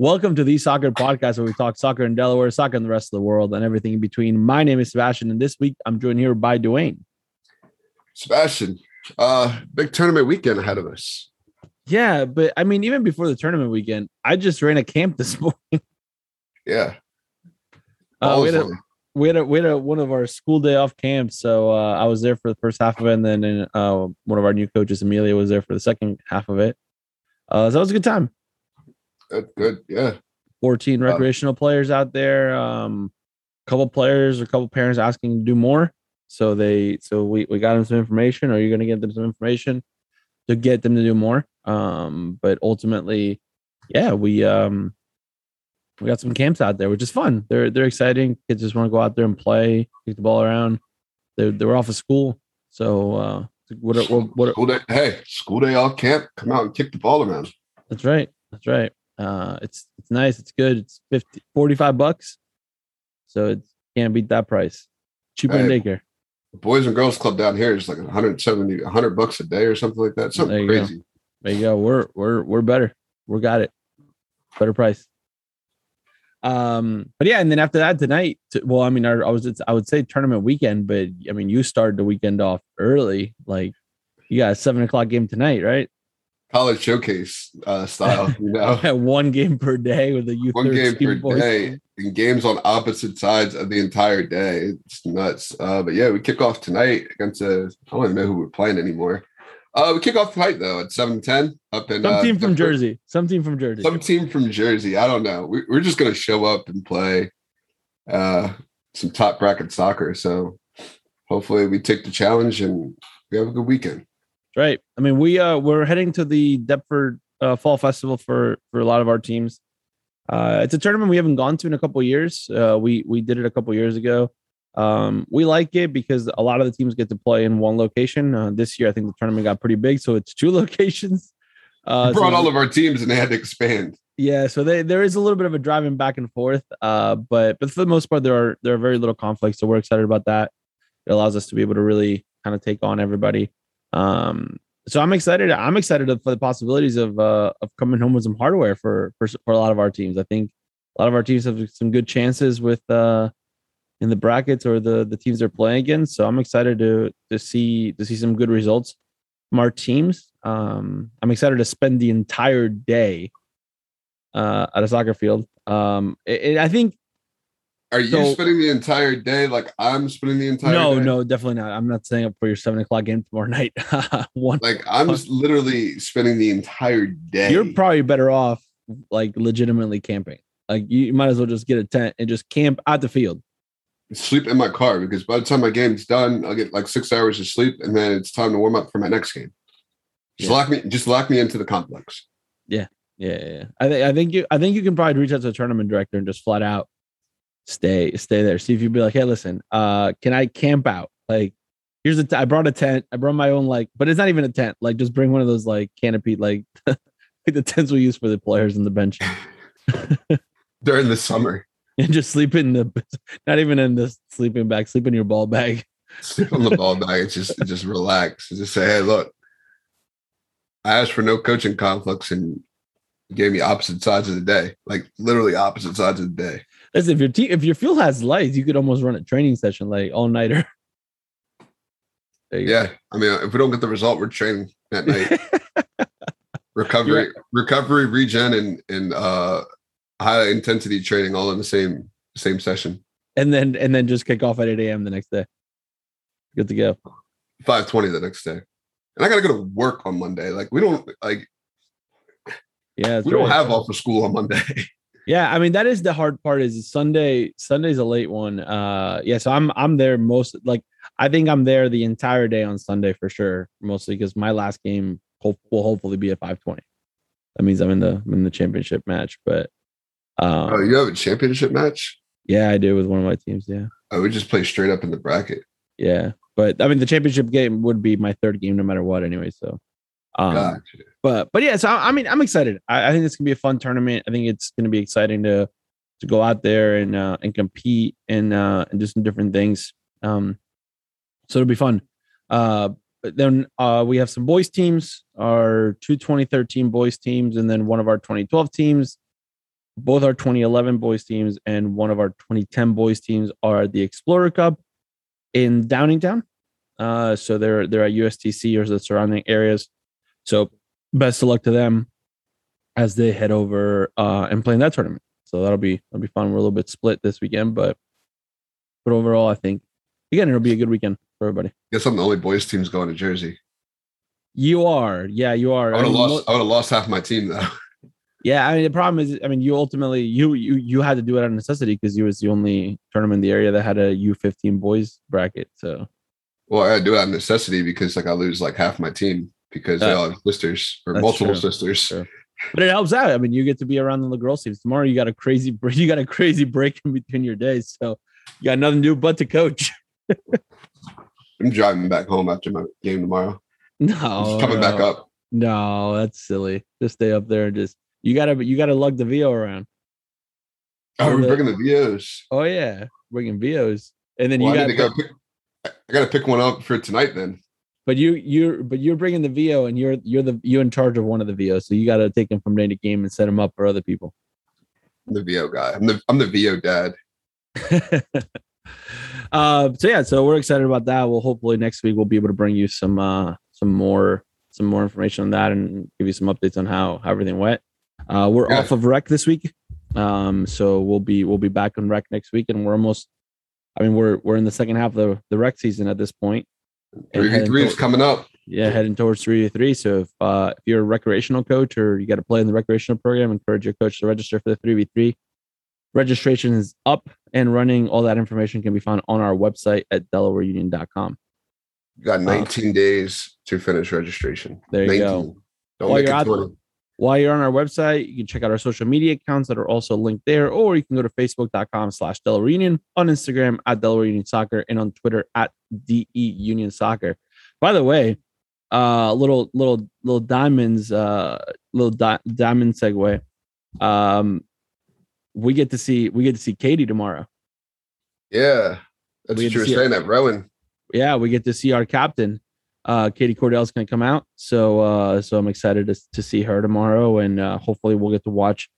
Welcome to the Soccer Podcast, where we talk soccer in Delaware, soccer in the rest of the world, and everything in between. My name is Sebastian, and this week I'm joined here by Dwayne. Sebastian, uh, big tournament weekend ahead of us. Yeah, but I mean, even before the tournament weekend, I just ran a camp this morning. Yeah. Uh, we, had a, we had a we had a, one of our school day off camps, so uh, I was there for the first half of it, and then uh, one of our new coaches, Amelia, was there for the second half of it. Uh, so that was a good time. Good, good. Yeah. 14 Wow. recreational players out there. Um, a couple players or a couple parents asking to do more. So they so we, we got them some information, Are you're gonna get them some information to get them to do more. Um, but ultimately, yeah, we um we got some camps out there, which is fun. They're they're exciting. Kids just want to go out there and play, kick the ball around. They're they're off of school. So uh what what, what School day. Hey, school day off camp. Come out and kick the ball around. That's right. That's right. Uh, it's it's nice. It's good. It's 50, 45 bucks. So it can't beat that price. Cheaper than Hey. daycare. The Boys and Girls Club down here is like 170, 100 bucks a day or something like that. There Something go. crazy. There you go. We're we're we're better. We got it. Better price. Um, but yeah, and then after that tonight, t- well, I mean, our, I was it's- I would say tournament weekend, but I mean, you started the weekend off early. Like you got a seven o'clock game tonight, right? College showcase uh, style, you know. One game per day with the youth. One game per day and games on opposite sides of the entire day. It's nuts. Uh, but yeah, we kick off tonight against a, I don't even know who we're playing anymore. Uh, we kick off tonight though at 7 10 up in Some uh, team from. Jersey. Some team from Jersey. some team from Jersey. I don't know. We, we're just gonna show up and play uh, some top bracket soccer. So hopefully we take the challenge and we have a good weekend. Right. I mean, we uh we're heading to the Deptford uh, Fall Festival for for a lot of our teams. Uh, it's a tournament we haven't gone to in a couple years. Uh, we we did it a couple years ago. Um, we like it because a lot of the teams get to play in one location. Uh, this year, I think the tournament got pretty big, so it's two locations. Uh, we so brought all of our teams and they had to expand. yeah, so they, there is a little bit of a driving back and forth, uh, but but for the most part, there are there are very little conflicts. So we're excited about that. It allows us to be able to really kind of take on everybody. Um, so I'm excited. I'm excited for the possibilities of uh, of coming home with some hardware for, for for a lot of our teams. I think a lot of our teams have some good chances with uh, in the brackets or the the teams they're playing against. So I'm excited to to see to see some good results from our teams. Um, I'm excited to spend the entire day uh, at a soccer field. Um, it, it- I think Are you So- spending the entire day like I'm spending the entire no, day? no, definitely not. I'm not staying up for your seven o'clock game tomorrow night. One, Like I'm just literally spending the entire day. you're probably better off like legitimately camping. Like you might as well just get a tent and just camp at the field. sleep in my car because by the time my game's done, I'll get like six hours of sleep and then it's time to warm up for my next game. Just Yeah. lock me just lock me into the complex. Yeah, yeah, yeah. I think I think you I think you can probably reach out to the tournament director and just flat out stay stay there. See if you'd be like, hey, listen, uh, can I camp out? Like, here's a t- I brought a tent. I brought my own like, but it's not even a tent. Like, just bring one of those like canopy like like the tents we use for the players in the bench. during the summer. and just sleep in the not even in the sleeping bag, sleep in your ball bag. Sleep on the ball bag. It's just just relax. Just say, hey, look, I asked for no coaching conflicts and gave me opposite sides of the day. Like literally opposite sides of the day. Listen, if your team if your field has lights, you could almost run a training session like all nighter. You go. Yeah. I mean, if we don't get the result, we're training at night. recovery, recovery, regen, and and uh high intensity training all in the same same session. and then and then just kick off at 8 a.m. the next day. Good to go. 520 the next day. And I gotta go to work on Monday. Like we don't like Yeah, we don't have off of school on Monday. Yeah, I mean that is the hard part. Is Sunday? Sunday's a late one. Uh, yeah, so I'm I'm there most like I think I'm there the entire day on Sunday for sure. Mostly because my last game hope, will hopefully be at 5:20. That means I'm in the I'm in the championship match. But um, oh, you have a championship match? yeah, I do with one of my teams. Yeah, I would just play straight up in the bracket. yeah. But I mean the championship game would be my third game no matter what anyway. So, um, Gotcha. but but yeah, so I, I mean, I'm excited. I, I think it's gonna be a fun tournament. I think it's gonna be exciting to to go out there and uh, and compete and uh, and do some different things. Um, so it'll be fun. Uh, but then uh, we have some boys teams, our two 2013 boys teams, and then one of our 2012 teams. both our 2011 boys teams and one of our 2010 boys teams are the Explorer Cup in Downingtown. Uh, so they're they're at USTC or the surrounding areas. So best of luck to them as they head over uh, and play in that tournament. So that'll be that'll be fun. We're a little bit split this weekend, but but overall, I think again it'll be a good weekend for everybody. Guess I'm the only boys teams going to Jersey. You are, yeah, you are. I would have I mean, lost. I would have lost half my team though. Yeah, I mean the problem is, I mean, you ultimately you you you had to do it out of necessity because you was the only tournament in the area that had a U fifteen boys bracket. So Well, I had to do it out of necessity because like I lose like half my team because they Uh, all have sisters or multiple true. sisters. True. but it helps out. I mean, you get to be around the girls teams tomorrow. You got a crazy. You got a crazy break in between your days, so you got nothing to do but to coach. I'm driving back home after my game tomorrow. No, I'm just coming back up. No, that's silly. Just stay up there and just you gotta you gotta lug the Veo around. Oh, we're the- bringing the Veos. Oh yeah, bringing Veos, and then Well, you got. to go pick. I got to pick one up for tonight. Then But you you're but you're bringing the Veo and you're you're the you're in charge of one of the Veos, so you got to take him from day to game and set him up for other people. I'm the Veo guy. I'm the I'm the Veo dad. uh, so yeah, so we're excited about that. We'll hopefully next week we'll be able to bring you some uh some more some more information on that and give you some updates on how, how everything went. Uh, we're off of rec this week, um, so we'll be we'll be back on rec next week, and we're almost. I mean, we're we're in the second half of the, the rec season at this point. Three v three is coming up. yeah, heading towards three to three. So if uh, if you're a recreational coach or you got to play in the recreational program, encourage your coach to register for the three v three. Registration is up and running. All that information can be found on our website at DelawareUnion.com. You got 19 days to finish registration. There you go. Don't While make it out 20. While you're on our website, you can check out our social media accounts that are also linked there, or you can go to facebook.com slash Delaware Union, on Instagram at Delaware Union Soccer, and on Twitter at DE Union Soccer. By the way, uh little little little diamonds, uh little di- diamond segue. Um we get to see we get to see Katie tomorrow. Yeah, that's what you were to see it. saying at Rowan. yeah, we get to see our captain. Uh, Katie Cordell's going to come out, so uh, so I'm excited to to see her tomorrow, and uh, hopefully we'll get to watch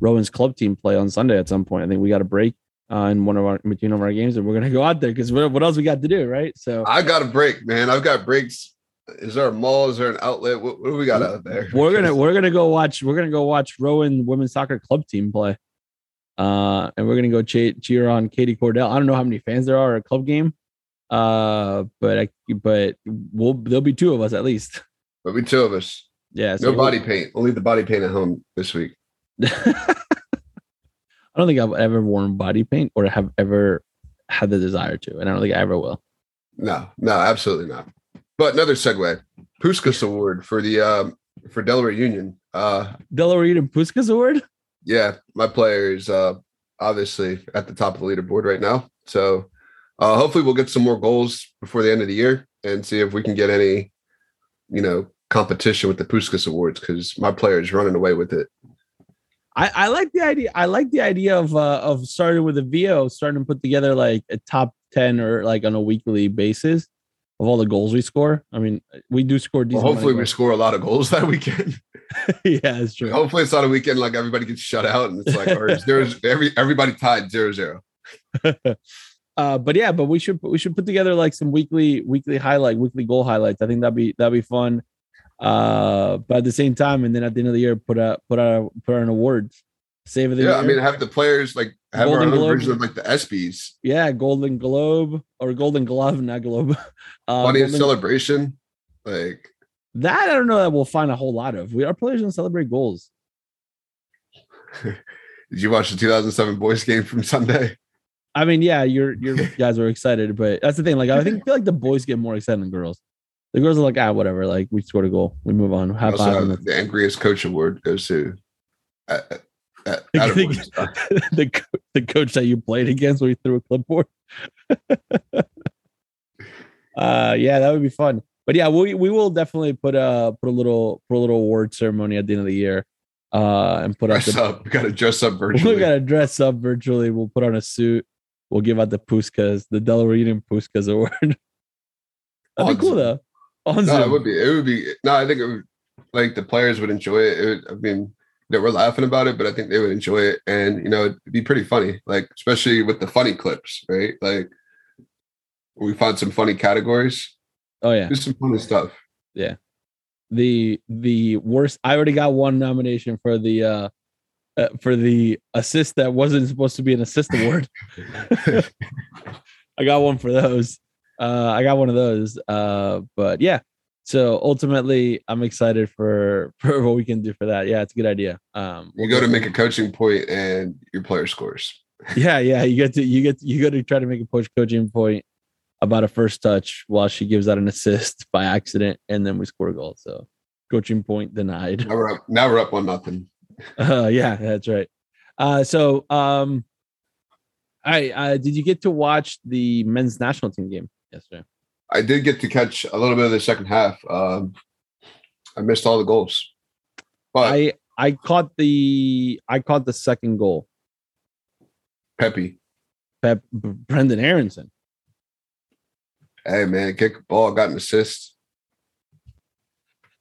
Rowan's club team play on Sunday at some point. I think we got a break uh, in one of our in between of our games, and we're going to go out there because what, what else we got to do, right? So I got a break, man. I've got breaks. Is there a mall? Is there an outlet? What, what do we got out there? we're gonna we're gonna go watch we're gonna go watch Rowan women's soccer club team play, uh, and we're gonna go che- cheer on Katie Cordell. I don't know how many fans there are at a club game, uh, but I, but we'll there'll be two of us at least. But we two of us. Yeah, so No we'll- body paint. Only the body paint at home this week. I don't think I've ever worn body paint or have ever had the desire to, and I don't think I ever will. No, no, absolutely not. But another segue. Puskas Award for the um for Delaware Union. Uh Delaware Union Puskas Award. yeah, my player is uh obviously at the top of the leaderboard right now. So uh hopefully we'll get some more goals before the end of the year and see if we can get any, you know, competition with the Puskas Awards because my player is running away with it. I, I like the idea. I like the idea of uh, of starting with a Veo, starting to put together like a top ten or like on a weekly basis of all the goals we score. I mean, we do score Well, hopefully we score a lot of goals that weekend. yeah, it's true. hopefully it's not a weekend like everybody gets shut out and it's like or zero, every everybody tied zero zero. Uh, but yeah, but we should we should put together like some weekly weekly highlight, weekly goal highlights. I think that'd be that'd be fun. Uh, but at the same time, and then at the end of the year, put out put out put out an awards. Save of the Yeah, I mean have the players like have Golden our own Globe. version of like the ESPYs. yeah, Golden Globe or Golden Glove, not Globe. Uh, Funniest Golden- celebration. Like that I don't know that we'll find a whole lot of. We our players don't celebrate goals. did you watch the 2007 boys game from Sunday? I mean, yeah, your your guys were excited, but that's the thing. Like, I think I feel like the boys get more excited than girls. The girls are like, ah, whatever. Like, we scored a goal, we move on. High Also, five. have and the angriest coach award goes to uh, uh, uh, The- the the coach that you played against when you threw a clipboard. uh, yeah, that would be fun. But yeah, we we will definitely put a put a little put a little award ceremony at the end of the year, uh, and put dress the up. We got to dress up virtually. we gotta dress up virtually. We'll put on a suit. We'll give out the Puskas, the Delaware Union Puskas Award. That'd be cool Zoom. though. On no, it would be. It would be. No, I think it would. Like the players would enjoy it. it would, I mean, that we're laughing about it, but I think they would enjoy it, and you know, it'd be pretty funny, like especially with the funny clips, right? Like we find some funny categories. Oh yeah, do some funny stuff. Yeah, the the worst. I already got one nomination for the uh, uh for the assist that wasn't supposed to be an assist award. I got one for those. Uh, I got one of those. Uh, but yeah, so ultimately, I'm excited for for what we can do for that. Yeah, it's a good idea. Um, we'll you go to make a coaching point, and your player scores. yeah, yeah, you get to you get you got to try to make a push coaching point about a first touch while she gives out an assist by accident, and then we score a goal. So coaching point denied. Now we're up. Now we're up one nothing. Uh, yeah, that's right. Uh, so um, I uh, did you get to watch the men's national team game yesterday? I did get to catch a little bit of the second half. Um, I missed all the goals, but I I caught the I caught the second goal. Pepi, Pep Brenden Aaronson. Hey man, kick ball, got an assist.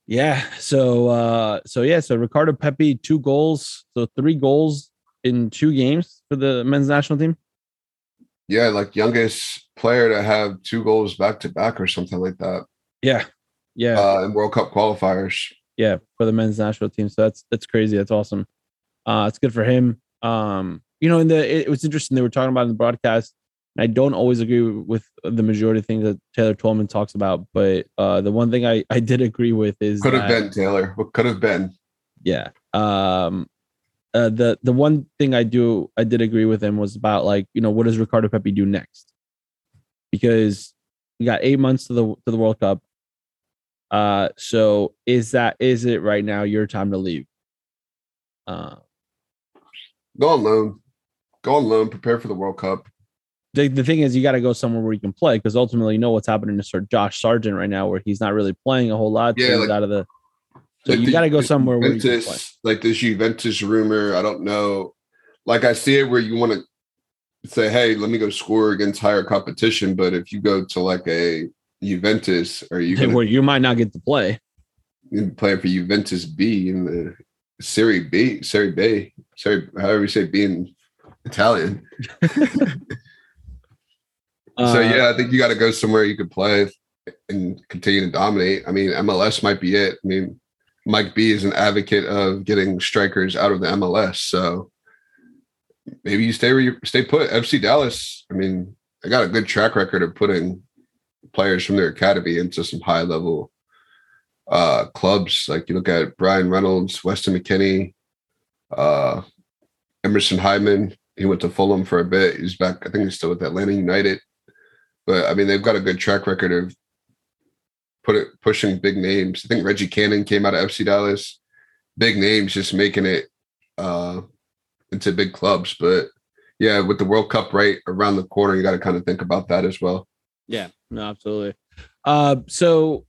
Yeah. So uh so yeah, so Ricardo Pepi, two goals, so three goals in two games for the men's national team. Yeah, like youngest player to have two goals back to back or something like that. Yeah. Yeah. Uh in World Cup qualifiers. Yeah, for the men's national team. So that's that's crazy. That's awesome. Uh it's good for him. Um, you know, in the it, it was interesting they were talking about in the broadcast I don't always agree with the majority of things that Taylor Twellman talks about, but uh, the one thing I, I did agree with is could have been Taylor. What could have been? Yeah. Um, uh, the the one thing I do I did agree with him was about like you know what does Ricardo Pepi do next? Because we got eight months to the to the World Cup. Uh, so is that is it right now your time to leave? Uh, go on loan, go on loan, prepare for the World Cup the, the thing is you got to go somewhere where you can play because ultimately you know what's happening to Sir Josh Sargent right now where he's not really playing a whole lot. Yeah, like, out of the. So like you got to go somewhere Juventus, where you can play. Like this Juventus rumor, I don't know. Like I see it where you want to say, "Hey, let me go score against higher competition," but if you go to like a Juventus, or you gonna, where you might not get to play. You play for Juventus B in the Serie B, Serie B, Serie, however you say B in Italian. so uh, yeah, I think you got to go somewhere you could play and continue to dominate. I mean, MLS might be it. I mean, Mike B is an advocate of getting strikers out of the MLS, so maybe you stay where you stay put. FC Dallas. I mean, they got a good track record of putting players from their academy into some high level uh, clubs. Like you look at Bryan Reynolds, Weston McKennie, uh, Emerson Hyndman. He went to Fulham for a bit. He's back. I think he's still with Atlanta United. But I mean, they've got a good track record of put it pushing big names. I think Reggie Cannon came out of FC Dallas. Big names, just making it uh, into big clubs. But yeah, with the World Cup right around the corner, you got to kind of think about that as well. Yeah, no, absolutely. Uh, so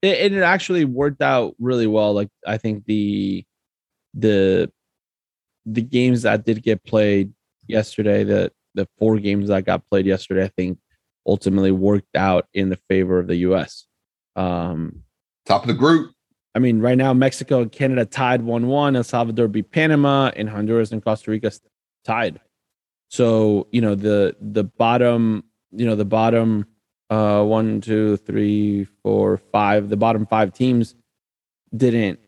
it, it actually worked out really well. Like I think the the the games that did get played yesterday, the the four games that got played yesterday, I think ultimately worked out in the favor of the U.S. Um, Top of the group. I mean, right now Mexico and Canada tied one-one. El Salvador beat Panama, and Honduras and Costa Rica tied. So you know the the bottom, you know the bottom uh, one, two, three, four, five. The bottom five teams didn't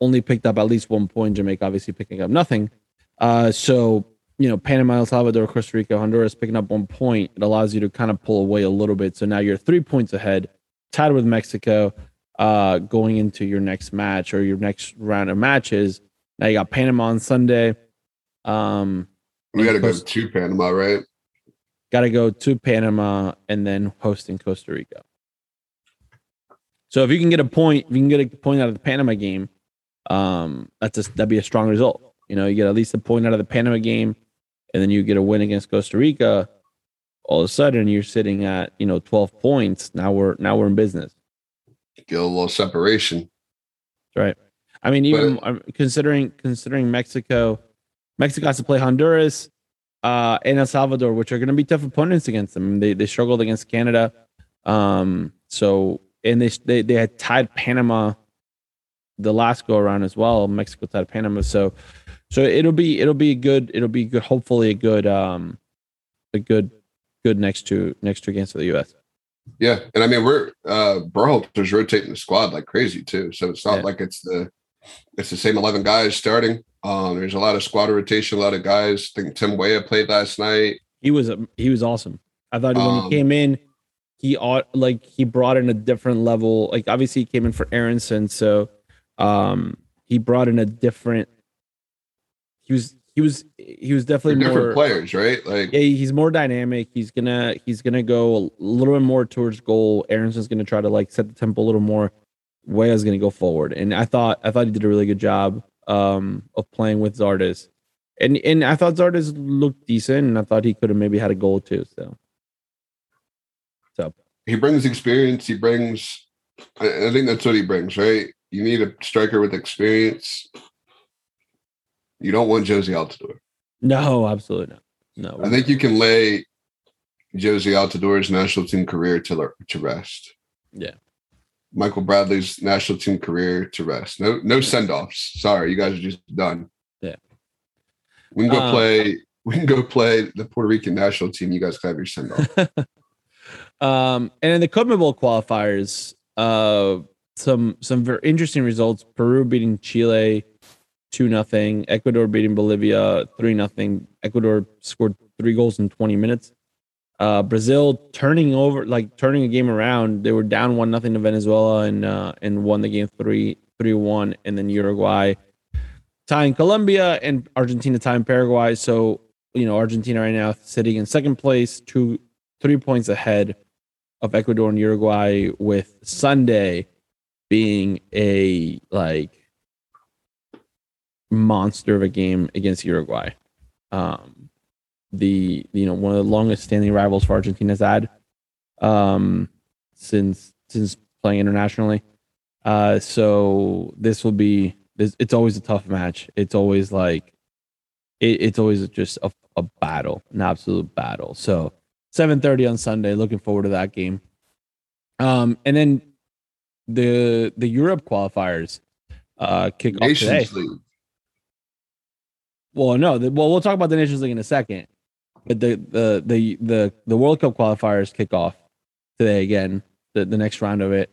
only picked up at least one point. Jamaica obviously picking up nothing. Uh, so you know, Panama, El Salvador, Costa Rica, Honduras picking up one point, it allows you to kind of pull away a little bit. So now you're three points ahead, tied with Mexico, uh, going into your next match or your next round of matches. Now you got Panama on Sunday. Um, we got to go to Panama, right? Got to go to Panama and then hosting Costa Rica. So if you can get a point, if you can get a point out of the Panama game, um, that's a, that'd be a strong result. You know, you get at least a point out of the Panama game and then you get a win against Costa Rica, all of a sudden you're sitting at you know 12 points. Now we're now we're in business. Get a little separation. Right. I mean, even but, considering considering Mexico, Mexico has to play Honduras uh, and El Salvador, which are going to be tough opponents against them. They they struggled against Canada, um, so and they they they had tied Panama the last go around as well. Mexico tied Panama, so so it'll be it'll be good. It'll be good. Hopefully, a good um a good good next to next to against the U.S. Yeah, and I mean we're uh Berhalter's rotating the squad like crazy too. So it's not Yeah. like it's the it's the same eleven guys starting. Um, there's a lot of squad rotation, a lot of guys. I think Tim Weah played last night. He was he was awesome. I thought when Um, he came in, he ought like he brought in a different level. Like obviously he came in for Aaronson, so um he brought in a different. He was he was he was They're definitely different more. players, right? Like Yeah, he's more dynamic. He's gonna he's gonna go a little bit more towards goal. Aaronson's gonna try to like set the tempo a little more. Weah's gonna go forward, and I thought I thought he did a really good job um of playing with Zardes, and and I thought Zardes looked decent, and I thought he could have maybe had a goal too. So, so he brings experience. He brings. I, I think that's what he brings, right? You need a striker with experience. You don't want Jozy Altidore. no, absolutely not. No, I think you can lay Jozy Altidore's national team career to to rest. Yeah. Michael Bradley's national team career to rest. No, no send offs. Sorry, you guys are just done. Yeah. We can go Um, play. We can go play the Puerto Rican national team. You guys can have your send off. um, and in the CONMEBOL qualifiers, uh, some some very interesting results. Peru beating Chile two nothing. Ecuador beating Bolivia three nothing. Ecuador scored three goals in twenty minutes. Uh, Brazil turning over like turning a game around. They were down one nothing to Venezuela and uh, and won the game three three one. And then Uruguay tying Colombia and Argentina tying Paraguay. So you know Argentina right now sitting in second place, two three points ahead of Ecuador and Uruguay, with Sunday being a like monster of a game against Uruguay. Um, the you know one of the longest standing rivals for Argentina's had um, since since playing internationally. Uh, so this will be this. It's always a tough match. It's always like it, it's always just a, a battle, an absolute battle. So 7:30 on Sunday. Looking forward to that game. Um, and then the the Europe qualifiers uh kick off today. League. Well, no, the, well we'll talk about the Nations League in a second, but the the the the the World Cup qualifiers kick off today again. The the next round of it.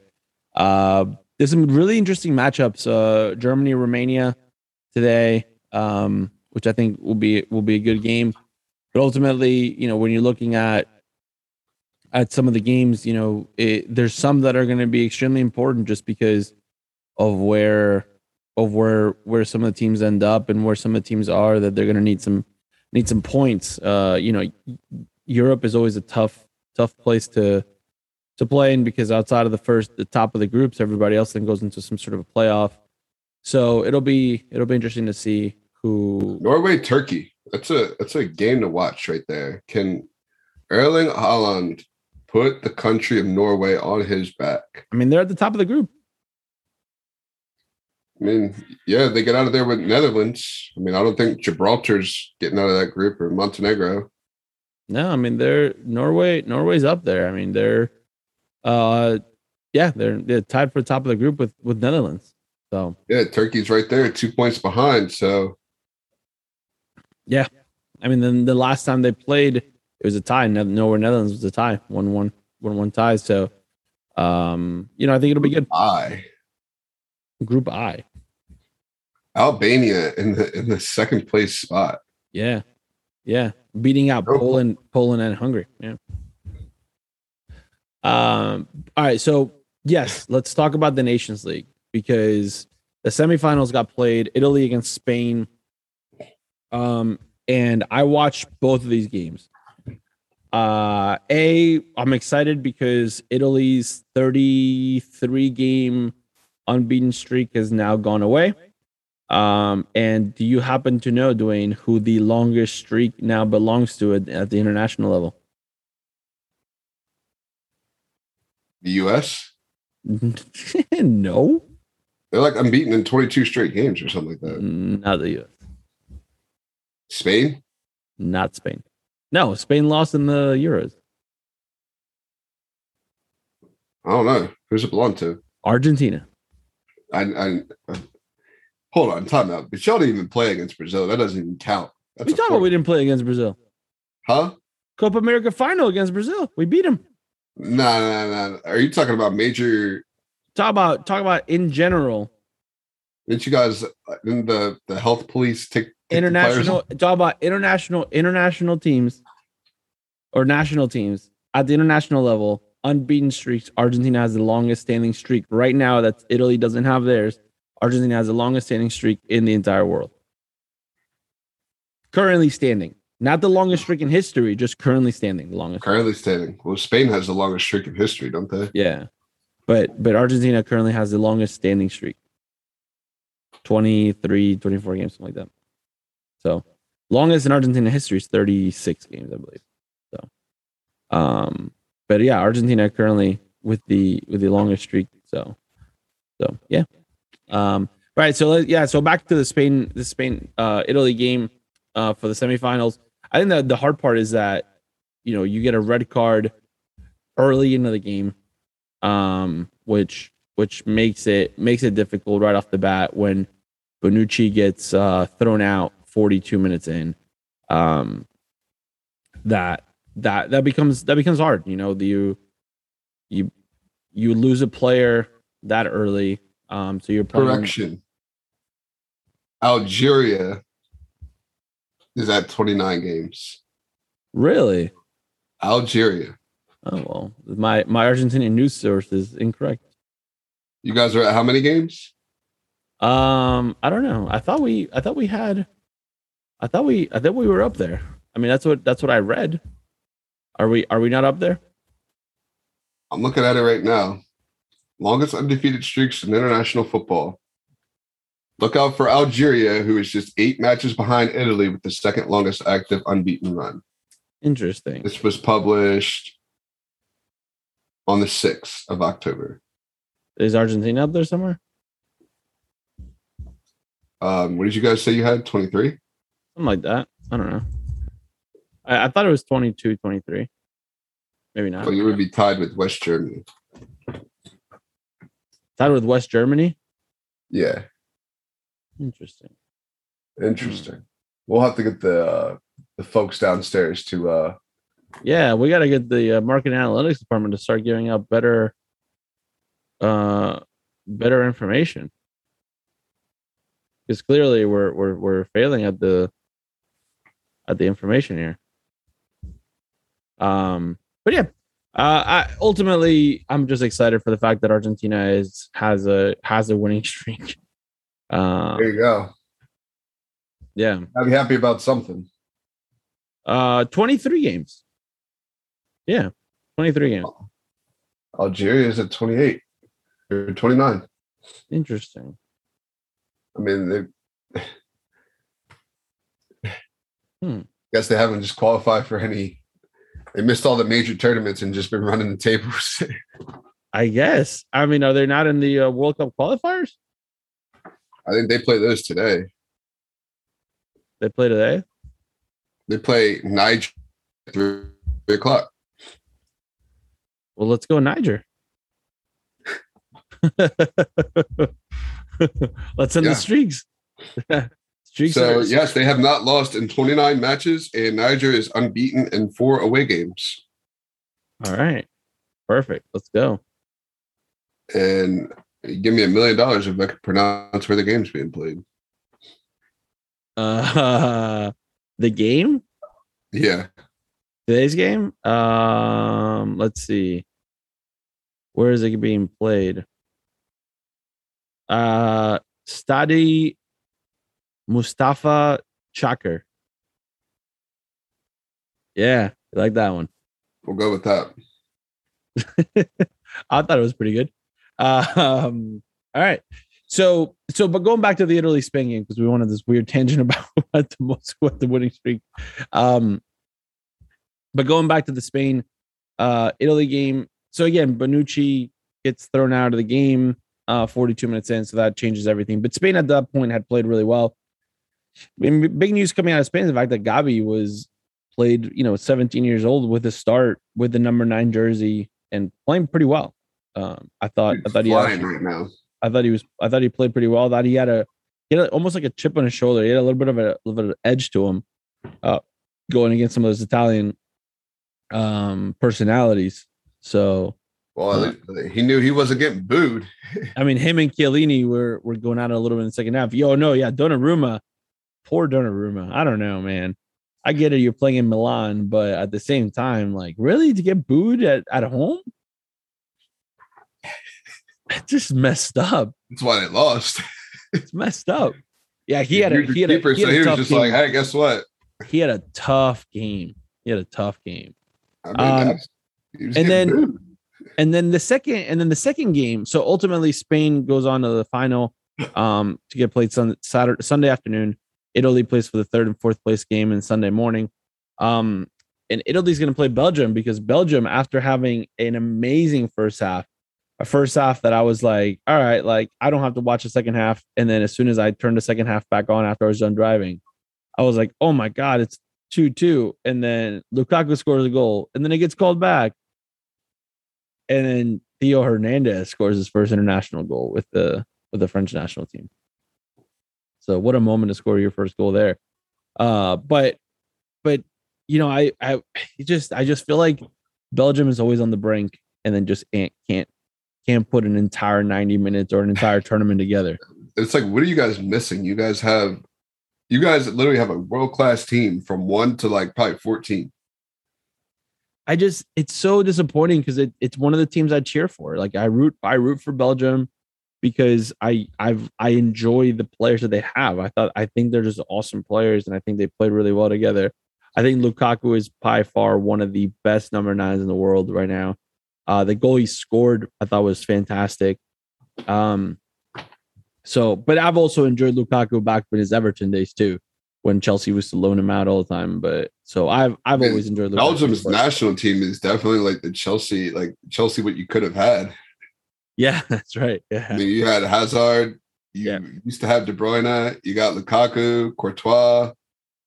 Uh, there's some really interesting matchups. Uh, Germany Romania today, um, which I think will be will be a good game. But ultimately, you know, when you're looking at at some of the games, you know, it, there's some that are going to be extremely important just because of where of where where some of the teams end up and where some of the teams are that they're going to need some need some points. Uh, you know, Europe is always a tough tough place to to play in because outside of the first the top of the groups, everybody else then goes into some sort of a playoff. So it'll be it'll be interesting to see who Norway, Turkey. That's a that's a game to watch right there. Can Erling Haaland put the country of Norway on his back? I mean they're at the top of the group. I mean, yeah, they get out of there with Netherlands. I mean, I don't think Gibraltar's getting out of that group or Montenegro. No, I mean they're Norway. Norway's up there. I mean they're, uh, yeah, they're they're tied for the top of the group with with Netherlands. So Yeah, Turkey's right there, two points behind. So yeah, I mean then the last time they played, it was a tie. Norway Netherlands was a tie, one one one one tie. So, um, you know I think it'll be good. I Group I, Albania in the in the second place spot. yeah, yeah, beating out Oh. Poland, Poland and Hungary. Yeah. Um. All right. So yes, let's talk about the Nations League because the semifinals got played. Italy against Spain. Um, and I watched both of these games. Uh, a I'm excited because Italy's 33 game unbeaten streak has now gone away. Um, and do you happen to know, Dwayne, who the longest streak now belongs to at, at the international level? The US, no, they're like unbeaten in 22 straight games or something like that. not the US, Spain, not Spain. No, Spain lost in the Euros. I don't know. Who's it belong to? Argentina. I, I hold on, time out. Y'all didn't even play against Brazil. That doesn't even count. That's we talking about we didn't play against Brazil. huh? Copa America final against Brazil. We beat them. Nah, nah, nah. Are you talking about major? Talk about talk about in general. Didn't you guys? Didn't the the health police take, take international talk about international international teams or national teams at the international level unbeaten streaks argentina has the longest standing streak right now that italy doesn't have theirs argentina has the longest standing streak in the entire world. Currently standing. Not the longest streak in history just currently standing the longest. Currently standing. Well, Spain has the longest streak in history, don't they? yeah. But but argentina currently has the longest standing streak. 23 24 games something like that. So longest in argentina history is 36 games i believe. So um but yeah argentina currently with the with the longest streak so so yeah um right so yeah so back to the spain the spain uh italy game uh for the semifinals i think that the hard part is that you know you get a red card early into the game um, which which makes it makes it difficult right off the bat when Bonucci gets uh, thrown out 42 minutes in. Um, that that that becomes that becomes hard. You know, the, you you you lose a player that early. Um, so you're playing Correction. Algeria is at 29 games. really. Algeria. Oh well, my my Argentinian news source is incorrect. You guys are at how many games? Um, I don't know. I thought we I thought we had I thought we I thought we were up there. I mean, that's what that's what I read. Are we are we not up there? I'm looking at it right now. Longest undefeated streaks in international football. Look out for Algeria, who is just eight matches behind Italy with the second longest active unbeaten run. Interesting. This was published on the 6th of October. Is Argentina up there somewhere? Um, what did you guys say you had? 23? Something like that. I don't know. I, I thought it was 22, 23. Maybe not. Well, you would be tied with West Germany. Tied with West Germany. Yeah, Interesting. interesting. We'll have to get the uh, the folks downstairs to uh, Yeah, we got to get the uh, market analytics department to start giving out better, uh, better information. Because clearly we're we're we're failing at the at the information here. Um, but yeah, uh, I ultimately I'm just excited for the fact that Argentina is has a has a winning streak. Uh, there you go. yeah, I'd be happy about something. uh, 23 games. Yeah, 23 games. Algeria is at 28 or 29. Interesting. I mean, they Hmm. guess they haven't just qualified for any. They missed all the major tournaments and just been running the tables. I guess. I mean, are they not in the uh, World Cup qualifiers? I think they play those today. They play today. They play Niger at three o'clock. Well, let's go Niger. let's end Yeah. the streaks. streaks. So yes, they have not lost in 29 matches, and Niger is unbeaten in four away games. All right. Perfect. Let's go. And give me a million dollars if I could pronounce where the game's being played. Uh, the game. Yeah, Today's game. Um, let's see. Where is it being played? Uh, Stadi Mustafa Chakr. Yeah, I like that one. we'll go with that. I thought it was pretty good. Uh, um, all right. So, so, but going back to the Italy Spain game because we wanted this weird tangent about what the most, what the winning streak. Um, but going back to the Spain, uh, Italy game. So again, Bonucci gets thrown out of the game, uh, 42 minutes in, so that changes everything. But Spain at that point had played really well. I mean, big news coming out of Spain is the fact that Gavi was played, you know, 17 years old with a start with the number nine jersey and playing pretty well. Um, I thought, I thought he actually, right now. I thought he was. I thought he played pretty well. I thought he had a, he had a, almost like a chip on his shoulder. He had a little bit of a, a little bit of edge to him, uh, going against some of those Italian um personalities. So Well, Uh, he knew he wasn't getting booed. I mean, him and Chiellini were were going at it a little bit in the second half. Yo, no, yeah, Donnarumma, poor Donnarumma. I don't know, man. I get it, you're playing in Milan, but at the same time, like, really to get booed at, at home? It's just messed up. That's why they lost. It's messed up. Yeah, he had a he had a, keeper, he had so a he was just game. like, "Hey, guess what?" he had a tough game. He had a tough game. I mean, Um, and then- booed. and then the second and then the second game so ultimately spain goes on to the final um to get played sun, saturday sunday afternoon italy plays for the third and fourth place game in sunday morning. Um and italy's going to play belgium because belgium after having an amazing first half a first half that i was like all right like i don't have to watch the second half. And then as soon as i turned the second half back on after i was done driving i was like oh my god it's 2-2 and then lukaku scores a goal and then it gets called back. And then Theo Hernandez scores his first international goal with the with the French national team. So what a moment to score your first goal there. Uh, but but you know, I I just I just feel like Belgium is always on the brink and then just can't can't can't put an entire 90 minutes or an entire tournament together. it's like, what are you guys missing? You guys have, you guys literally have a world class team from one to like probably fourteen. I just it's so disappointing because it, it's one of the teams I cheer for. Like I root I root for Belgium because I I've I enjoy the players that they have. I thought I think they're just awesome players and I think they played really well together. I think Lukaku is by far one of the best number nines in the world right now. Uh, the goal he scored I thought was fantastic. Um, so but I've also enjoyed Lukaku back in his Everton days too, when Chelsea was to loan him out all the time. But so I've I've always enjoyed Lukaku. Belgium's national team is definitely like the Chelsea, like Chelsea, what you could have had. Yeah, that's right. Yeah. I mean, you had Hazard. You Yeah. used to have De Bruyne. You got Lukaku, Courtois.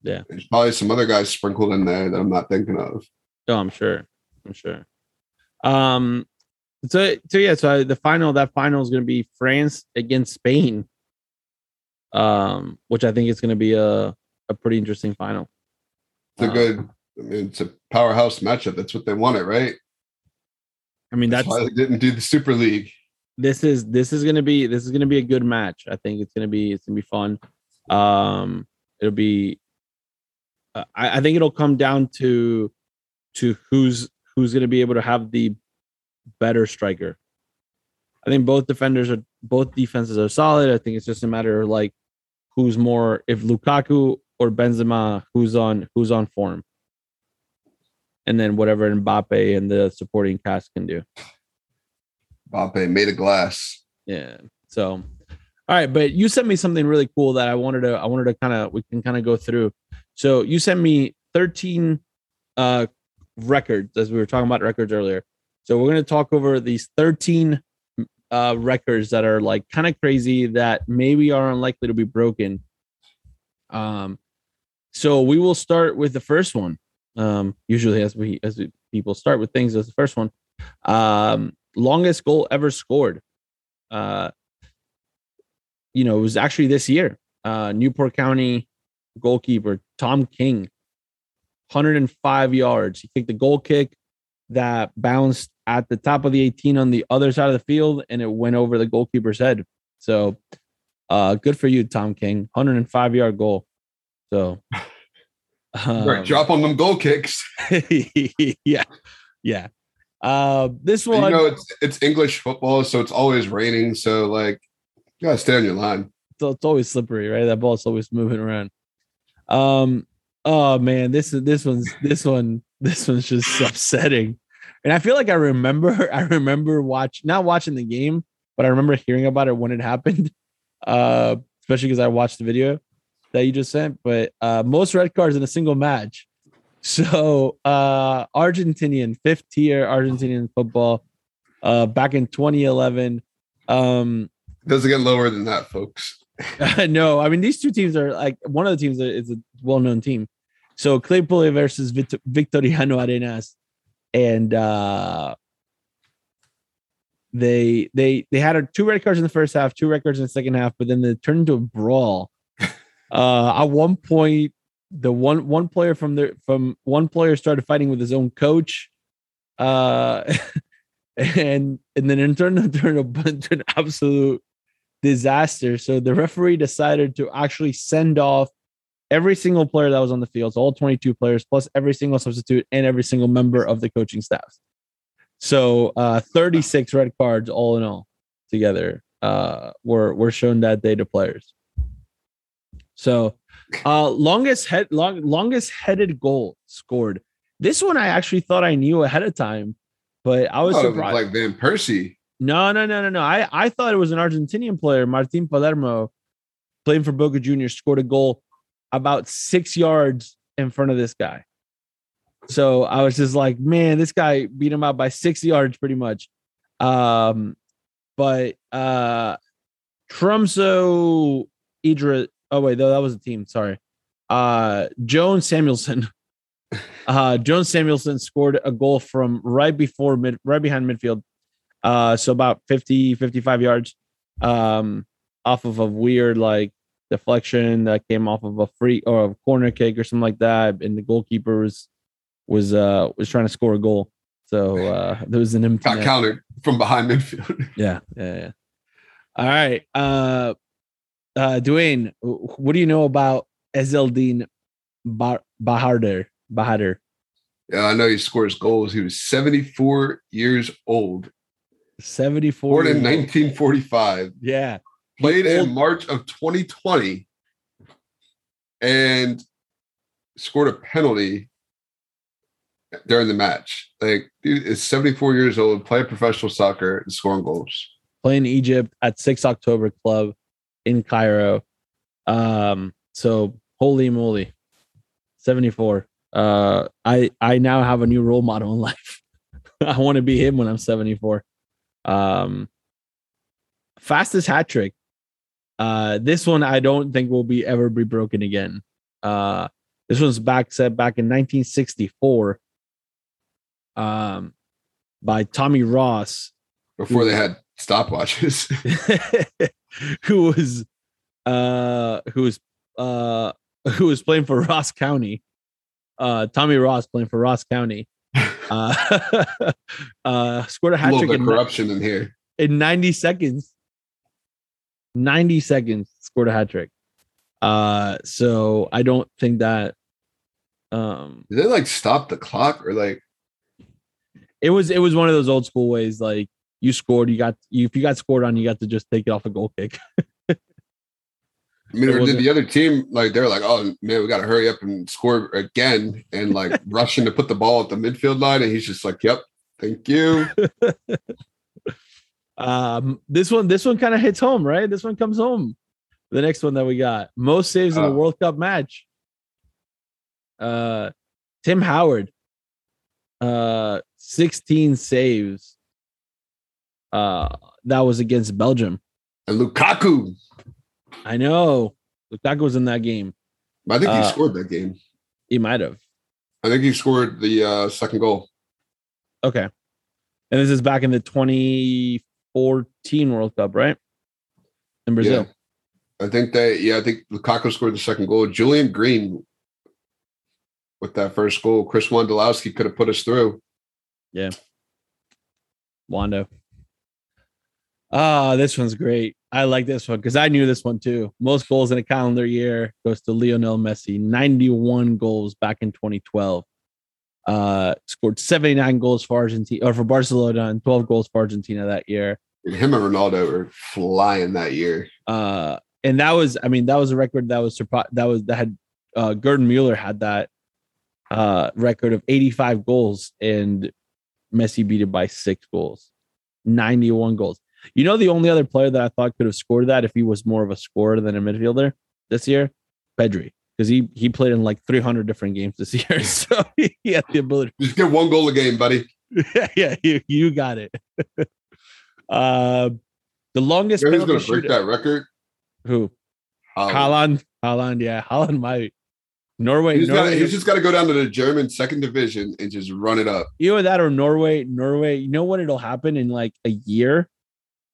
Yeah. There's probably some other guys sprinkled in there that I'm not thinking of. Oh, I'm sure. I'm sure. Um so so yeah, so the final that final is going to be France against Spain. Um which I think is going to be a a pretty interesting final. It's a Uh, good, I mean, it's a powerhouse matchup. That's what they wanted, right? I mean That's, that's why they didn't do the Super League. This is this is gonna be this is gonna be a good match. I think it's gonna be it's gonna be fun. Um, it'll be. Uh, I, I think it'll come down to to who's who's gonna be able to have the better striker. I think both defenders are both defenses are solid. I think it's just a matter of like who's more if Lukaku or Benzema who's on who's on form. And then whatever Mbappe and the supporting cast can do. Mbappe made of glass. Yeah. So, all right, but you sent me something really cool that I wanted to I wanted to kind of we can kind of go through. So you sent me 13 uh records as we were talking about records earlier. So we're going to talk over these 13 uh records that are like kind of crazy that maybe are unlikely to be broken. Um so we will start with the first one. Um usually as we as we, people start with things as the first one. Um longest goal ever scored uh, you know, it was actually this year. Uh, Newport County goalkeeper Tom King, 105 yards. He kicked the goal kick that bounced at the top of the 18 on the other side of the field, and it went over the goalkeeper's head. So, uh, good for you, Tom King. 105 yard goal. So, Right, um, drop on them goal kicks. yeah, yeah. Uh, this you one, know, it's it's English football, so it's always raining. So like, you gotta stay on your line. it's, it's always slippery, right? That ball's always moving around. Um, oh man, this is this one's this one this one's just upsetting. And I feel like I remember I remember watch not watching the game, but I remember hearing about it when it happened. Uh, especially because I watched the video that you just sent. But uh, most red cards in a single match. So uh, Argentinian fifth tier Argentinian football, uh, back in 2011. Um, It doesn't get lower than that, folks. no, I mean these two teams are like one of the teams is a well-known team. So Claypole versus Vit- Victoriano Arenas, and uh they they they had a, two red cards in the first half, two red cards in the second half, but then they turned into a brawl. uh, at one point, the one one player from the from one player started fighting with his own coach, uh, and and then it turned into, an absolute disaster. So the referee decided to actually send off every single player that was on the field, so all 22 players, plus every single substitute and every single member of the coaching staff. So uh, 36 red cards all in all together uh, were were shown that day to players. So uh, longest head long, longest headed goal scored. This one I actually thought I knew ahead of time, but I was Oh, surprised. like Van Persie. No, no, no, no, no. I, I thought it was an Argentinian player, Martin Palermo, playing for Boca Juniors, scored a goal about six yards in front of this guy. So I was just like, man, this guy beat him out by six yards pretty much. Um, but uh Tromsø Idra. Oh, wait, no, that was a team. Sorry. Uh Jone Samuelsen. Uh Jone Samuelsen scored a goal from right before mid right behind midfield uh so about 50 55 yards um off of a weird like deflection that came off of a free or a corner kick or something like that and the goalkeeper was was uh was trying to score a goal so uh there was an empty Got net. countered from behind midfield. yeah yeah yeah all right uh uh Dwayne what do you know about Ezzeldin Bar- Bahader Bahader yeah, I know he scores goals. He was 74 years old, 74 born in 1945. yeah played old- in March of 2020 and scored a penalty during the match. Like, dude is 74 years old, playing professional soccer and scoring goals. playing Egypt at 6 October Club in Cairo. Um, so holy moly, 74. Uh, I I now have a new role model in life. I want to be him when I'm 74. Um, fastest hat trick. Uh, this one I don't think will be ever be broken again. Uh, this one's back set back in 1964. Um, by Tommy Ross Before they had stopwatches. who was uh who was uh who was playing for Ross County. Uh Tommy Ross playing for Ross County. Uh uh scored a hat trick in, corruption in here. in 90 seconds. 90 seconds scored a hat trick. Uh so I don't think that um Did they like stop the clock or like it was it was one of those old school ways like you scored you got you if you got scored on you got to just take it off a goal kick. I mean, or did the other team like they're like, oh man, we got to hurry up and score again, and like rushing to put the ball at the midfield line, and he's just like, yep, thank you. Um, this one, this one kind of hits home, right? This one comes home. The next one that we got most saves in a Oh. World Cup match. Uh, Tim Howard, uh, 16 saves. Uh, that was against Belgium. And Lukaku, I know Lukaku was in that game. I think he Uh, scored that game. He might have. I think he scored the uh, second goal. Okay. And this is back in the 2014 World Cup, right? In Brazil. I think that, yeah, I think Lukaku scored the second goal. Julian Green with that first goal. Chris Wondolowski could have put us through. Yeah. Wando. Ah, this one's great. I like this one because I knew this one too. Most goals in a calendar year goes to Lionel Messi, 91 goals back in 2012. Uh, scored 79 goals for Argentina or for Barcelona and 12 goals for Argentina that year. Him and Ronaldo were flying that year. Uh, and that was, I mean, that was a record that was surprised. That was that had uh, Gerd Müller had that uh, record of 85 goals, and Messi beat it by six goals, 91 goals. You know, the only other player that I thought could have scored that if he was more of a scorer than a midfielder this year, Pedri, because he he played in like 300 different games this year, so he had the ability. Just get one goal a game, buddy. yeah, you, you got it. uh, the longest who's going to break that record? Who? Haaland. Holland. Haaland, yeah, Haaland might. Norway, He's, Norway. got, he's just got to go down to the German second division and just run it up. either that or Norway. Norway. You know what? It'll happen in like a year,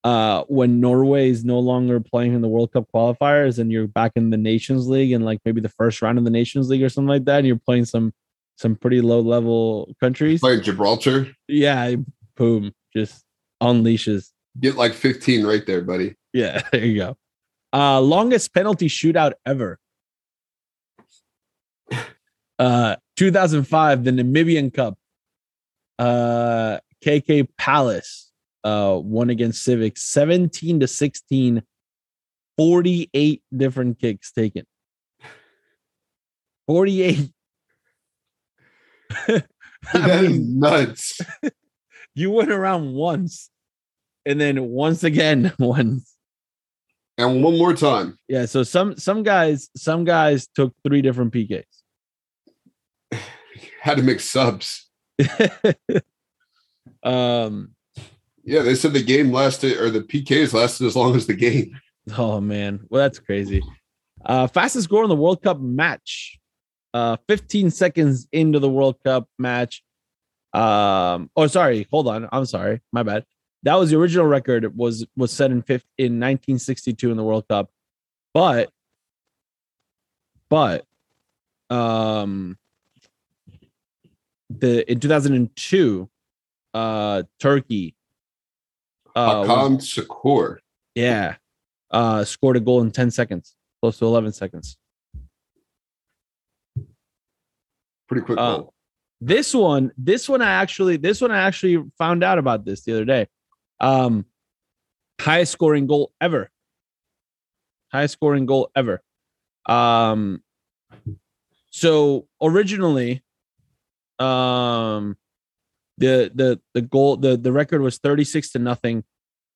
uh, when Norway is no longer playing in the World Cup qualifiers, and you're back in the Nations League, and like maybe the first round of the Nations League or something like that, and you're playing some some pretty low level countries. Like Gibraltar, Yeah, boom, just unleashes. get like 15 right there, buddy. Yeah, there you go. Uh longest penalty shootout ever. Uh 2005 the Namibian Cup. Uh KK Palace uh won against Civic 17 to 16 48 different kicks taken. 48 I That is mean, nuts. you went around once and then once again once And one more time. Yeah, so some some guys some guys took three different PKs. Had to make subs. um Yeah, they said the game lasted or the PKs lasted as long as the game. oh man, well that's crazy. Uh fastest score in the World Cup match. Uh 15 seconds into the World Cup match. Um oh sorry, hold on. I'm sorry. My bad. That was the original record It was was set in fifth in 1962 in the World Cup. But but um the in 2002 uh Turkey uh Şükür. yeah. Uh scored a goal in 10 seconds, close to 11 seconds. Pretty quick Uh, goal. This one, this one I actually this one I actually found out about this the other day. Um highest scoring goal ever. Highest scoring goal ever. Um so originally um the the the goal the the record was 36 to nothing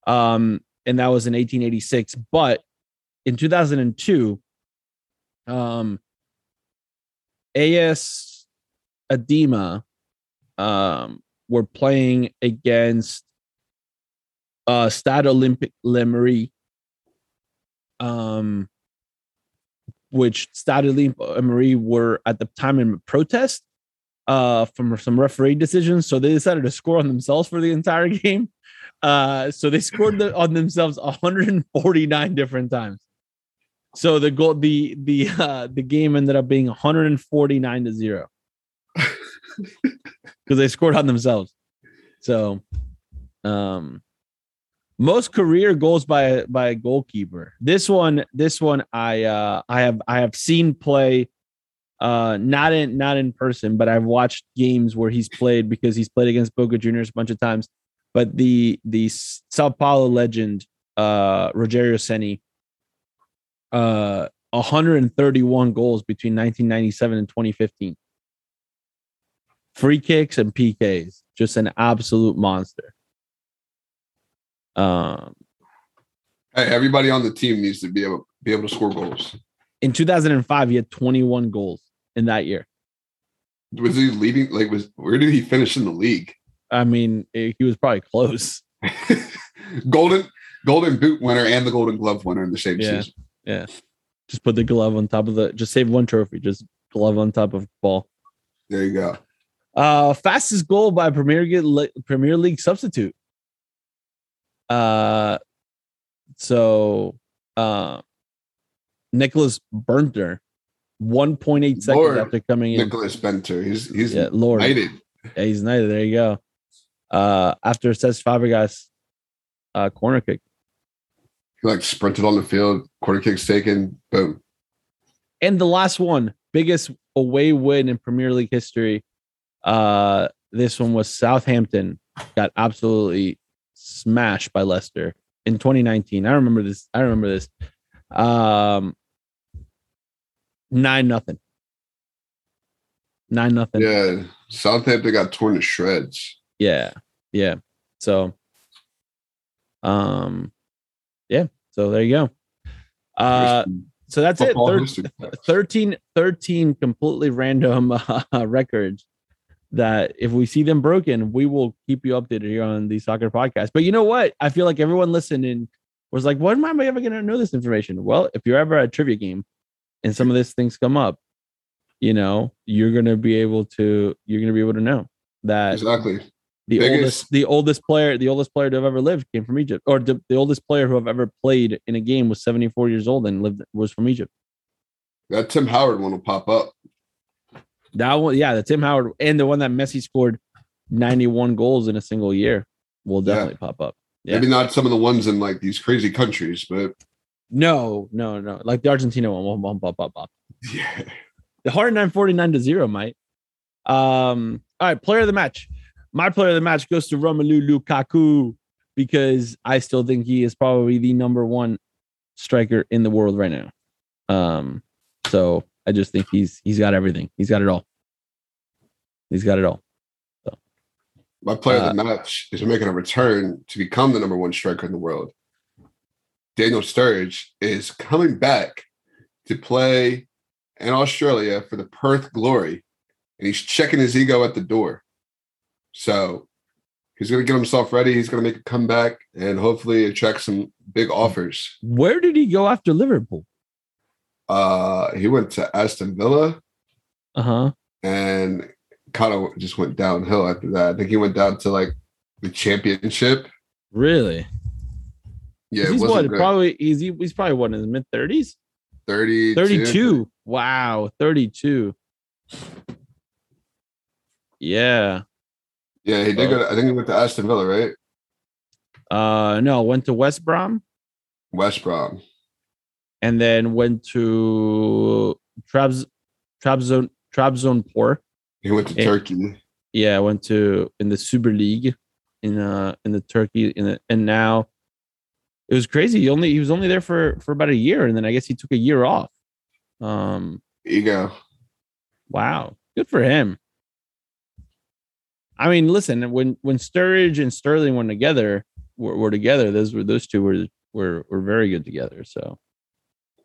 um and that was in 1886 but in 2002 um AS Adema um were playing against uh Stade Olympique L'Emyrne um which Stade Olympique L'Emyrne were at the time in protest uh from some referee decisions. So they decided to score on themselves for the entire game. Uh so they scored the, on themselves 149 different times. So the goal the the uh the game ended up being 149 to 0 because they scored on themselves. So um most career goals by by a goalkeeper. This one this one i uh i have i have seen play uh not in not in person but i've watched games where he's played because he's played against boca juniors a bunch of times. But the the sao paulo legend uh rogerio ceni uh 131 goals between 1997 and 2015 free kicks and pks just an absolute monster. Um Hey, everybody on the team needs to be able be able to score goals. in 2005 he had 21 goals in that year Was he leading? Like, was where did he finish in the league? i mean he was probably close golden Golden Boot winner and the Golden Glove winner in the same Yeah. season. Yeah, just put the glove on top of the just save one trophy just glove on top of ball There you go. Uh, fastest goal by Premier League, Premier League substitute. Uh, so uh, Nicklas Bendtner, one point eight seconds Lord after coming in. Nicklas Bendtner. He's he's yeah, Lord, knighted. yeah, he's knighted. There you go. Uh, after Cesc Fabregas, uh, corner kick. He like sprinted on the field, corner kicks taken, boom. And the last one, biggest away win in Premier League history. Uh, this one was Southampton got absolutely smashed by Leicester in 2019. I remember this. I remember this. Um, nine nothing. Nine nothing. Yeah. Southampton got torn to shreds. yeah yeah so um yeah so there you go uh so that's it Thir- 13 13 completely random uh, records that if we see them broken we will keep you updated here on the soccer podcast but you know what i feel like everyone listening was like when am i ever going to know this information well if you're ever at a trivia game and some of these things come up you know, you're gonna be able to you're gonna be able to know that Exactly. the Biggest- oldest the oldest player the oldest player to have ever lived came from Egypt, or the, the oldest player who have ever played in a game was 74 years old and lived was from Egypt. That Tim Howard one will pop up. That one, yeah, the Tim Howard and the one that Messi scored 91 goals in a single year will Yeah. definitely pop up. Yeah. Maybe not some of the ones in like these crazy countries, but No, no, no. Like the Argentina one up, up, up. yeah. The hard 949 to zero, might. Um, all right, player of the match. My player of the match goes to Romelu Lukaku because I still think he is probably the number one striker in the world right now. Um, so I just think he's he's got everything. He's got it all. He's got it all. So, My player Uh, of the match is making a return to become the number one striker in the world. Daniel Sturridge is coming back to play in Australia for the Perth Glory, and he's checking his ego at the door. So he's going to get himself ready. He's going to make a comeback and hopefully attract some big offers. Where did he go after Liverpool? Uh, he went to Aston Villa Uh huh. and kind of just went downhill after that. I think he went down to like the championship. Really? Yeah, he's what? good. Probably he's he's probably what in his mid thirties. 32. 32. Wow, 32. Yeah. Yeah, he did go. To, I think he went to Aston Villa, right? Uh no, went to West Brom West Brom. and then went to Trabz Trabzon Trabzonspor. He went to Eh. Turkey. Yeah, I went to in the Super League in uh in the Turkey in the, and now it was crazy. He only he was only there for for about a year and then I guess he took a year off. Um Ego. Wow, good for him. I mean, listen, when when Sturridge and Sterling were together, were, were together. Those were those two were were were very good together. So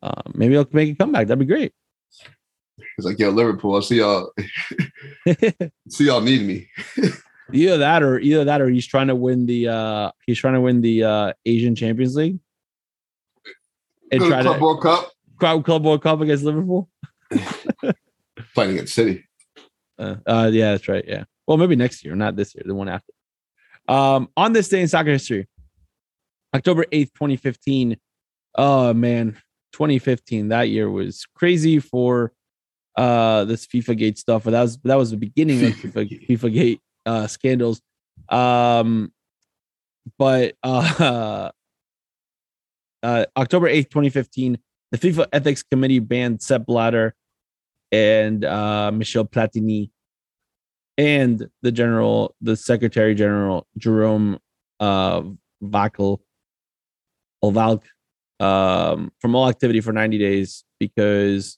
uh, maybe I'll make a comeback. That'd be great. He's like, yo, Liverpool, I'll see y'all. see y'all need me. either that or either that or he's trying to win the uh he's trying to win the uh Asian Champions League and Go try Club to World Cup. Club Club World Cup against Liverpool. Playing against City. Uh, uh, yeah, that's right. Yeah. Well, maybe next year, not this year, the one after. Um, on this day in soccer history, October 8th, 2015. Oh man, 2015. That year was crazy for uh this FIFA Gate stuff. But that was that was the beginning of FIFA, FIFA Gate uh scandals. Um but uh, uh October 8th, 2015, the FIFA Ethics Committee banned Sepp Blatter and uh, Michel Platini and the general, the Secretary General Jerome uh, um, from all activity for 90 days because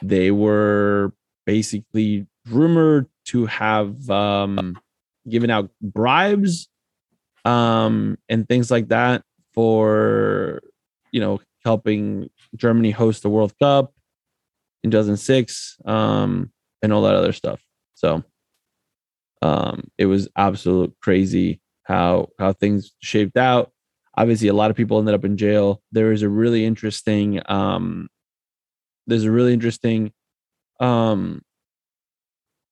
they were basically rumored to have um, given out bribes um, and things like that for, you know, helping Germany host the World Cup in 2006 um, and all that other stuff. So um, it was absolute crazy how how things shaped out. Obviously, a lot of people ended up in jail. There is a really interesting um, there's a really interesting um,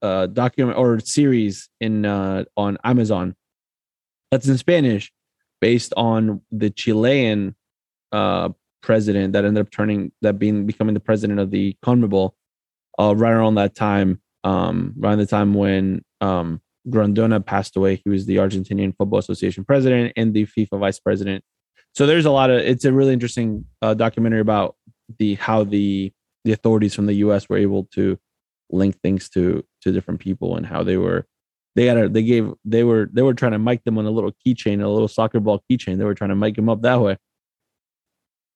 uh, document or series in uh, on Amazon that's in Spanish, based on the Chilean uh, president that ended up turning that being becoming the president of the CONMEBOL uh, right around that time, um, around the time when um, Grondona passed away. He was the Argentinian Football Association president and the FIFA vice president. So there's a lot of it's a really interesting uh, documentary about the how the the authorities from the U.S. were able to link things to to different people and how they were they had a they gave they were they were trying to mic them on a little keychain a little soccer ball keychain. They were trying to mic them up that way.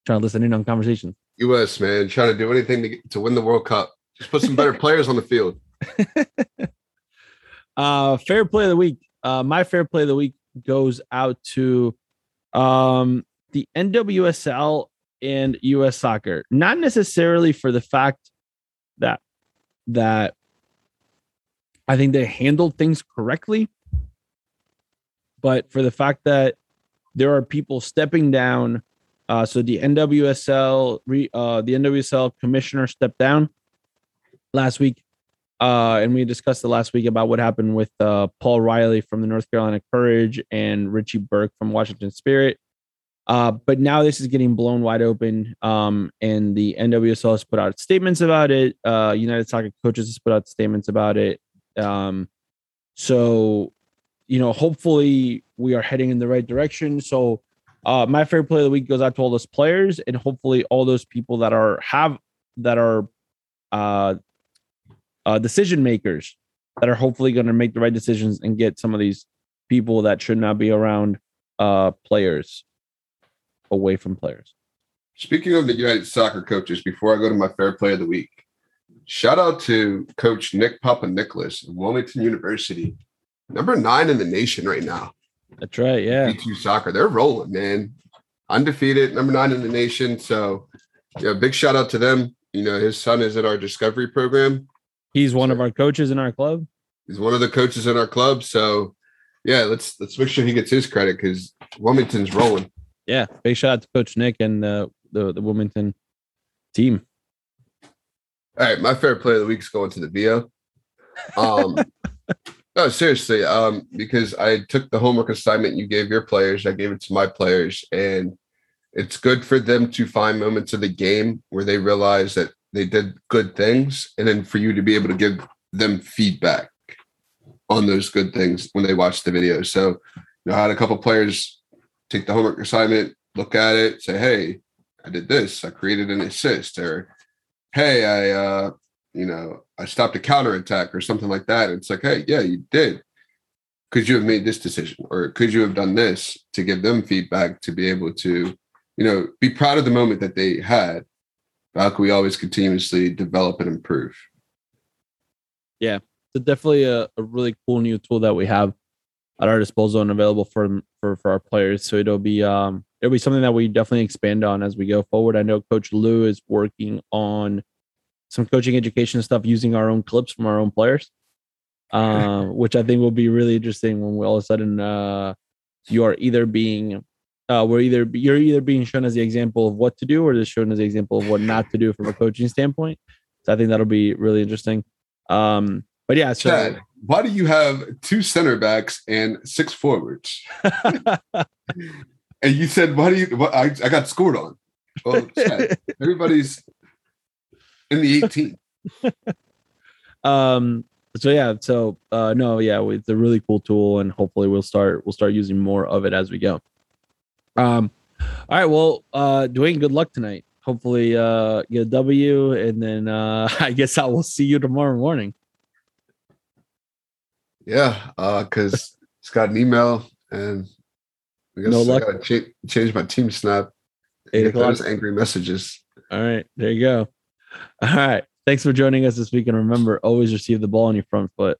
Trying to listen in on conversations. US, man, trying to do anything to, get, to win the World Cup. Just put some better players on the field. uh fair play of the week. Uh my fair play of the week goes out to um the nwsl and us soccer. Not necessarily for the fact that i think they handled things correctly but for the fact that there are people stepping down uh so the nwsl re, uh the nwsl commissioner stepped down last week. Uh, and we discussed it last week about what happened with uh, Paul Riley from the North Carolina Courage and Richie Burke from Washington Spirit. Uh, but now this is getting blown wide open. Um, and the NWSL has put out statements about it. Uh, United Soccer Coaches has put out statements about it. Um, so, you know, hopefully we are heading in the right direction. So, uh, my favorite play of the week goes out to all those players and hopefully all those people that are have that are uh, uh, decision makers that are hopefully going to make the right decisions and get some of these people that should not be around uh, players away from players. Speaking of the United Soccer coaches, before I go to my fair play of the week, shout out to Coach Nick Papa Nicholas of Wilmington University, number nine in the nation right now. That's right. Yeah. B2 soccer. They're rolling, man. Undefeated, number nine in the nation. So, yeah, big shout out to them. You know, his son is at our discovery program. He's one of our coaches in our club. He's one of the coaches in our club. So, yeah, let's let's make sure he gets his credit because Wilmington's rolling. Yeah, big shout out to Coach Nick and uh, the the Wilmington team. All right, my favorite play of the week is going to the Veo. Um, no, seriously, um, because I took the homework assignment you gave your players, I gave it to my players, and it's good for them to find moments of the game where they realize that they did good things, and then for you to be able to give them feedback on those good things when they watch the video. So, you know, I had a couple players take the homework assignment, look at it, say, "Hey, I did this. I created an assist," or "Hey, I, uh, you know, I stopped a counter attack," or something like that. It's like, "Hey, yeah, you did." Could you have made this decision, or could you have done this to give them feedback to be able to, you know, be proud of the moment that they had? How can we always continuously develop and improve? Yeah, it's definitely a, a really cool new tool that we have at our disposal and available for for for our players. So it'll be um it'll be something that we definitely expand on as we go forward. I know Coach Lou is working on some coaching education stuff using our own clips from our own players, uh, which I think will be really interesting when we all of a sudden uh, you are either being uh, we're either you're either being shown as the example of what to do or just shown as the example of what not to do from a coaching standpoint. So I think that'll be really interesting. Um, but yeah, so Chad, why do you have two center backs and six forwards? and you said, "Why do you?" I, I got scored on. Well, Chad, everybody's in the 18. um. So yeah. So uh, no. Yeah. It's a really cool tool, and hopefully we'll start we'll start using more of it as we go. Um. All right. Well, uh, Dwayne, good luck tonight. Hopefully, uh, get a W, and then uh, I guess I will see you tomorrow morning. Yeah, because uh, it's got an email, and I guess no luck. I gotta cha- change my TeamSnap. Eight o'clock. angry messages. All right, there you go. All right. Thanks for joining us this week. And remember, always receive the ball on your front foot.